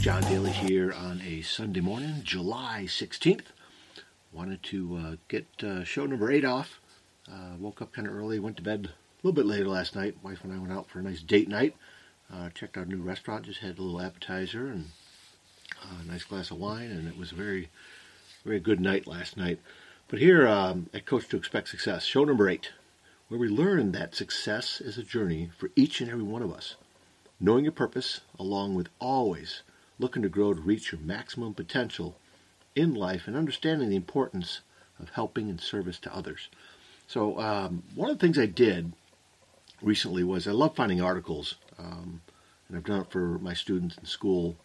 John Daly here on a Sunday morning, July 16th. Wanted to uh, get uh, show number eight off. Uh, woke up kind of early, went to bed a little bit later last night. Wife and I went out for a nice date night. Uh, checked out a new restaurant, just had a little appetizer and uh, a nice glass of wine, and it was a very, very good night last night. But here um, at Coach to Expect Success, show number eight, where we learn that success is a journey for each and every one of us. Knowing your purpose, along with always looking to grow to reach your maximum potential in life and understanding the importance of helping and service to others. So, um, one of the things I did recently was I love finding articles, um, and I've done it for my students in school,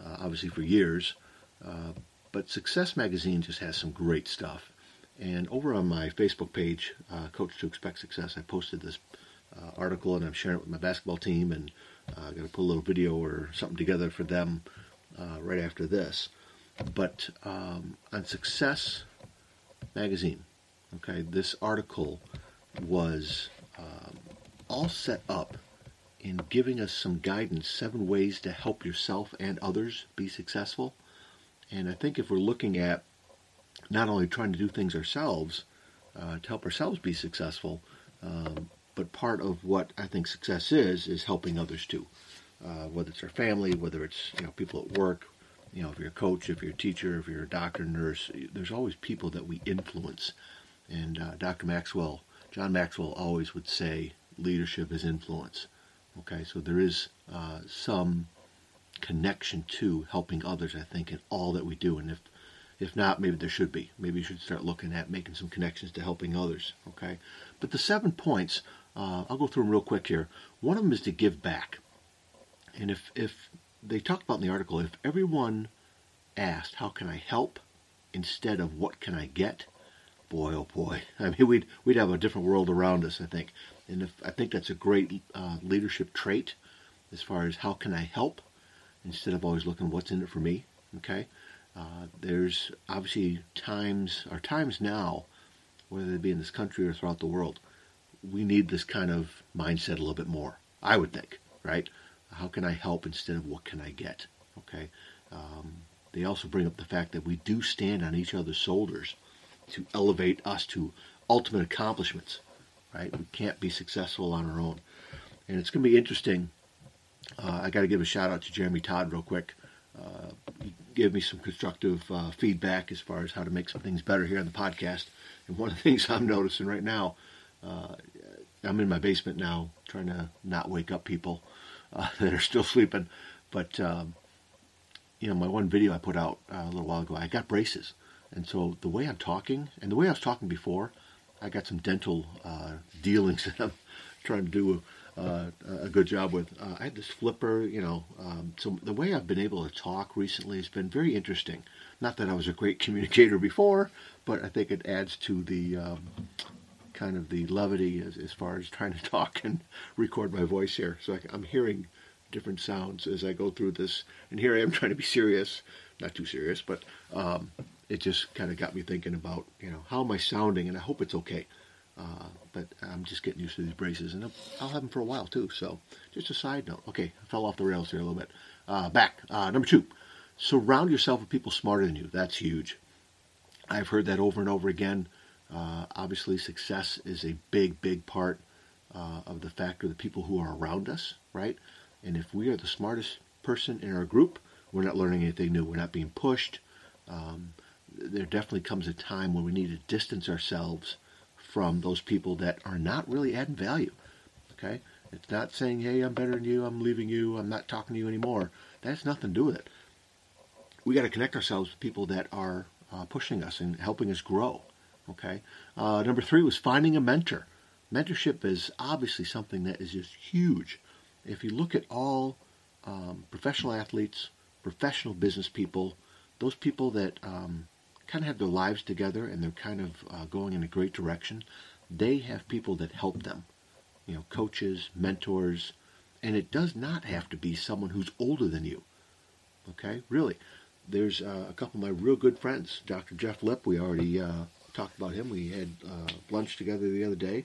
uh, obviously for years. Uh, but Success Magazine just has some great stuff. And over on my Facebook page, uh, Coach to Expect Success, I posted this uh, article and I'm sharing it with my basketball team and uh, going to put a little video or something together for them uh, right after this. But um, on Success Magazine, okay, this article was um, all set up in giving us some guidance, seven ways to help yourself and others be successful. And I think if we're looking at not only trying to do things ourselves uh, to help ourselves be successful, um, but part of what I think success is is helping others too. Uh, whether it's our family, whether it's you know people at work, you know if you're a coach, if you're a teacher, if you're a doctor, nurse, there's always people that we influence. And uh, Dr. Maxwell, John Maxwell, always would say leadership is influence. Okay, so there is uh, some connection to helping others, I think, in all that we do. And if if not, maybe there should be. Maybe you should start looking at making some connections to helping others. Okay, but the seven points uh, I'll go through them real quick here. One of them is to give back. And if, if they talk about in the article, if everyone asked, how can I help instead of what can I get, boy, oh boy, I mean, we'd, we'd have a different world around us, I think. And if, I think that's a great uh, leadership trait as far as how can I help instead of always looking what's in it for me, okay? Uh, there's obviously times, or times now, whether they be in this country or throughout the world, we need this kind of mindset a little bit more. I would think, right? How can I help instead of what can I get? Okay. Um, they also bring up the fact that we do stand on each other's shoulders to elevate us to ultimate accomplishments, right? We can't be successful on our own. And it's going to be interesting. Uh, I got to give a shout out to Jeremy Todd real quick. Uh, he gave me some constructive uh, feedback as far as how to make some things better here on the podcast. And one of the things I'm noticing right now uh, I'm in my basement now, trying to not wake up people uh, that are still sleeping. But um, you know, my one video I put out uh, a little while ago, I got braces, and so the way I'm talking and the way I was talking before, I got some dental uh, dealings that I'm trying to do uh, a good job with. Uh, I had this flipper, you know. Um, so the way I've been able to talk recently has been very interesting. Not that I was a great communicator before, but I think it adds to the um, kind of the levity as, as far as trying to talk and record my voice here. So I, am hearing different sounds as I go through this. And here I am trying to be serious, not too serious, but um, it just kind of got me thinking about, you know, how am I sounding? And I hope it's okay. Uh, but I'm just getting used to these braces, and I'll have them for a while too. So, just a side note. Okay, I fell off the rails here a little bit. Uh, back. Uh, number two, surround yourself with people smarter than you. That's huge. I've heard that over and over again. Uh, obviously, success is a big, big part uh, of the factor, of the people who are around us, right? And if we are the smartest person in our group, we're not learning anything new. We're not being pushed. Um, there definitely comes a time when we need to distance ourselves from those people that are not really adding value. Okay? It's not saying, hey, I'm better than you, I'm leaving you, I'm not talking to you anymore. That has nothing to do with it. We got to connect ourselves with people that are uh, pushing us and helping us grow. Okay. Uh, number three was finding a mentor. Mentorship is obviously something that is just huge. If you look at all um, professional athletes, professional business people, those people that um, kind of have their lives together and they're kind of uh, going in a great direction, they have people that help them. You know, coaches, mentors, and it does not have to be someone who's older than you. Okay, really. There's uh, a couple of my real good friends, Dr. Jeff Lip. We already uh, talked about him. We had uh, lunch together the other day,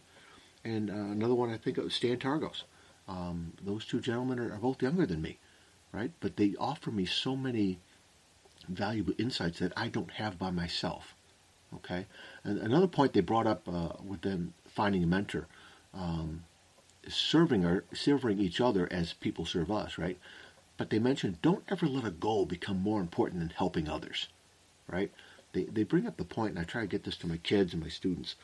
and uh, another one I think it was Stan Targos. Um, those two gentlemen are, are, both younger than me. right? But they offer me so many valuable insights that I don't have by myself. Okay, and another point they brought up uh, with them finding a mentor, um, serving or serving each other as people serve us, right? But they mentioned don't ever let a goal become more important than helping others, right? They they bring up the point, and I try to get this to my kids and my students.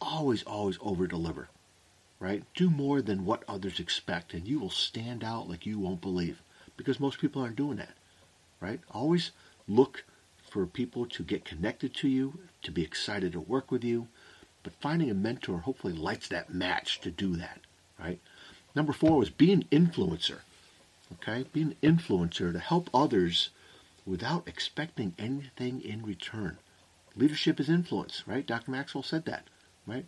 Always, always over deliver, right? Do more than what others expect, and you will stand out like you won't believe, because most people aren't doing that, right? Always look for people to get connected to you, to be excited to work with you. But finding a mentor hopefully lights that match to do that, right? Number four was be an influencer. Okay? Be an influencer to help others without expecting anything in return. Leadership is influence, right? Dr. Maxwell said that, right?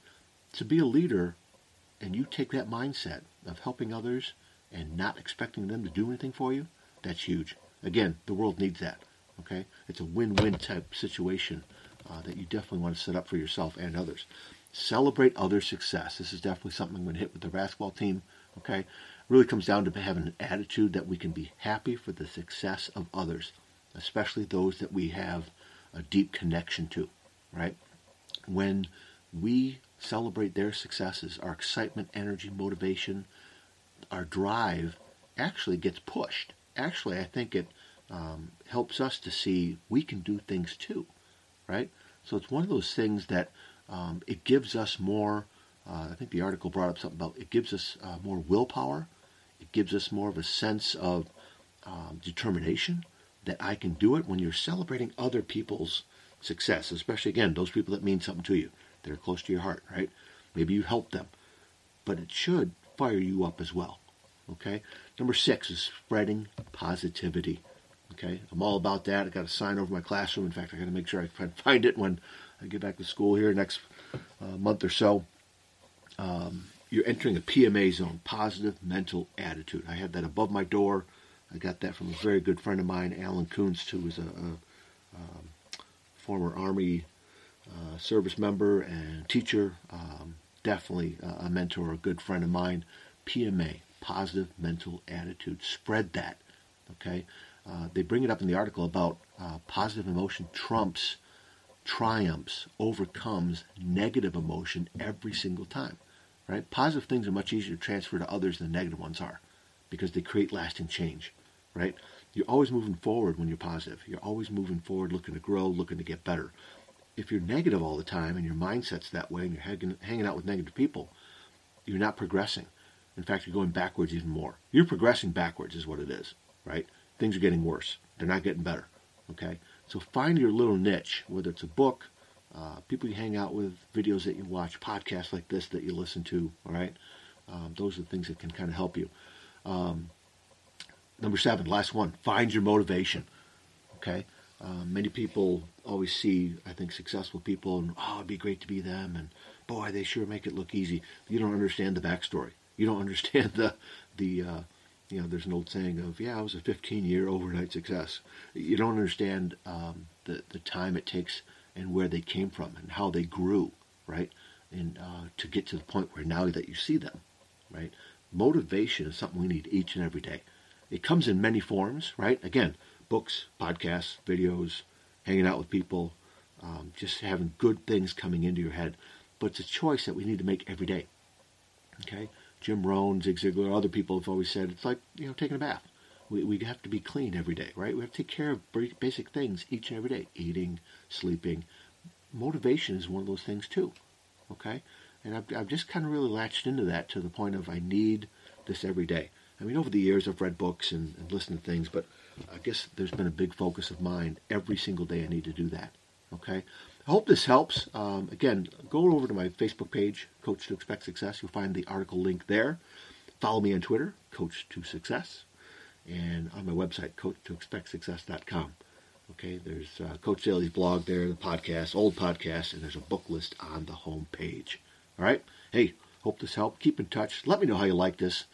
To be a leader and you take that mindset of helping others and not expecting them to do anything for you, that's huge. Again, the world needs that. Okay, it's a win-win type situation uh, that you definitely want to set up for yourself and others. Celebrate other success. This is definitely something I'm going to hit with the basketball team. Okay, really comes down to having an attitude that we can be happy for the success of others, especially those that we have a deep connection to. Right, when we celebrate their successes, our excitement, energy, motivation, our drive actually gets pushed. Actually, I think it um, helps us to see we can do things too, right? So it's one of those things that um, it gives us more. Uh, I think the article brought up something about it gives us uh, more willpower. It gives us more of a sense of um, determination that I can do it when you're celebrating other people's success, especially again those people that mean something to you. They're close to your heart, right? Maybe you help them, but it should fire you up as well. Okay. Number six is spreading positivity. Okay, I'm all about that. I got a sign over my classroom. In fact, I got to make sure I find it when I get back to school here next uh, month or so. Um, you're entering a PMA zone, positive mental attitude. I have that above my door. I got that from a very good friend of mine, Alan Kunst, who is a, a um, former Army uh, service member and teacher. Um, definitely a, a mentor, a good friend of mine. PMA, positive mental attitude. Spread that. Okay uh, they bring it up in the article about uh, positive emotion trumps, triumphs, overcomes negative emotion every single time. Right? Positive things are much easier to transfer to others than negative ones are, because they create lasting change. Right? You're always moving forward when you're positive. You're always moving forward, looking to grow, looking to get better. If you're negative all the time and your mindset's that way, and you're hanging, hanging out with negative people, you're not progressing. In fact, you're going backwards even more. You're progressing backwards, is what it is, right? things are getting worse. They're not getting better. Okay? So find your little niche, whether it's a book, uh, people you hang out with, videos that you watch, podcasts like this that you listen to. All right? Um, those are the things that can kind of help you. Um, number seven, last one, find your motivation. Okay? Um, many people always see, I think, successful people and, oh, it'd be great to be them. And boy, they sure make it look easy. You don't understand the backstory. You don't understand the, the, uh, you know, there's an old saying of, yeah, I was a 15 year overnight success. You don't understand um, the, the time it takes and where they came from and how they grew, right? And uh, to get to the point where now that you see them, right? Motivation is something we need each and every day. It comes in many forms, right? Again, books, podcasts, videos, hanging out with people, um, just having good things coming into your head. But it's a choice that we need to make every day. Okay? Jim Rohn, Zig Ziglar, other people have always said it's like you know taking a bath. We we have to be clean every day, right? We have to take care of basic things each and every day: eating, sleeping. Motivation is one of those things too. Okay, and I've I've just kind of really latched into that to the point of I need this every day. I mean, over the years I've read books and, and listened to things, but I guess there's been a big focus of mine. Every single day I need to do that. Okay, I hope this helps. Um, again, go over to my Facebook page, Coach to Expect Success. You'll find the article link there. Follow me on Twitter, Coach to Success, and on my website, Coach to Expect CoachToExpectSuccess.com. Okay, there's uh, Coach Daly's blog there, the podcast, old podcast, and there's a book list on the home page. All right. Hey, hope this helped. Keep in touch. Let me know how you like this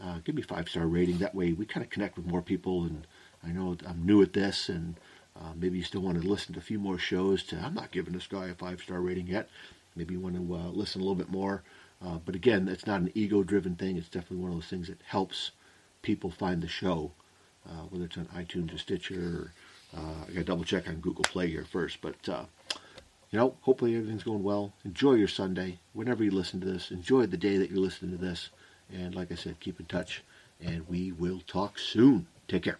uh, give me five star rating. That way we kind of connect with more people. And I know I'm new at this, and uh, maybe you still want to listen to a few more shows. To I'm not giving this guy a five star rating yet. Maybe you want to uh, listen a little bit more. Uh, but again, that's not an ego driven thing. It's definitely one of those things that helps people find the show, uh, whether it's on iTunes or Stitcher. Or, uh, I got to double check on Google Play here first, but you know, hopefully everything's going well. Enjoy your Sunday. Whenever you listen to this, enjoy the day that you're listening to this. And like I said, keep in touch, and we will talk soon. Take care.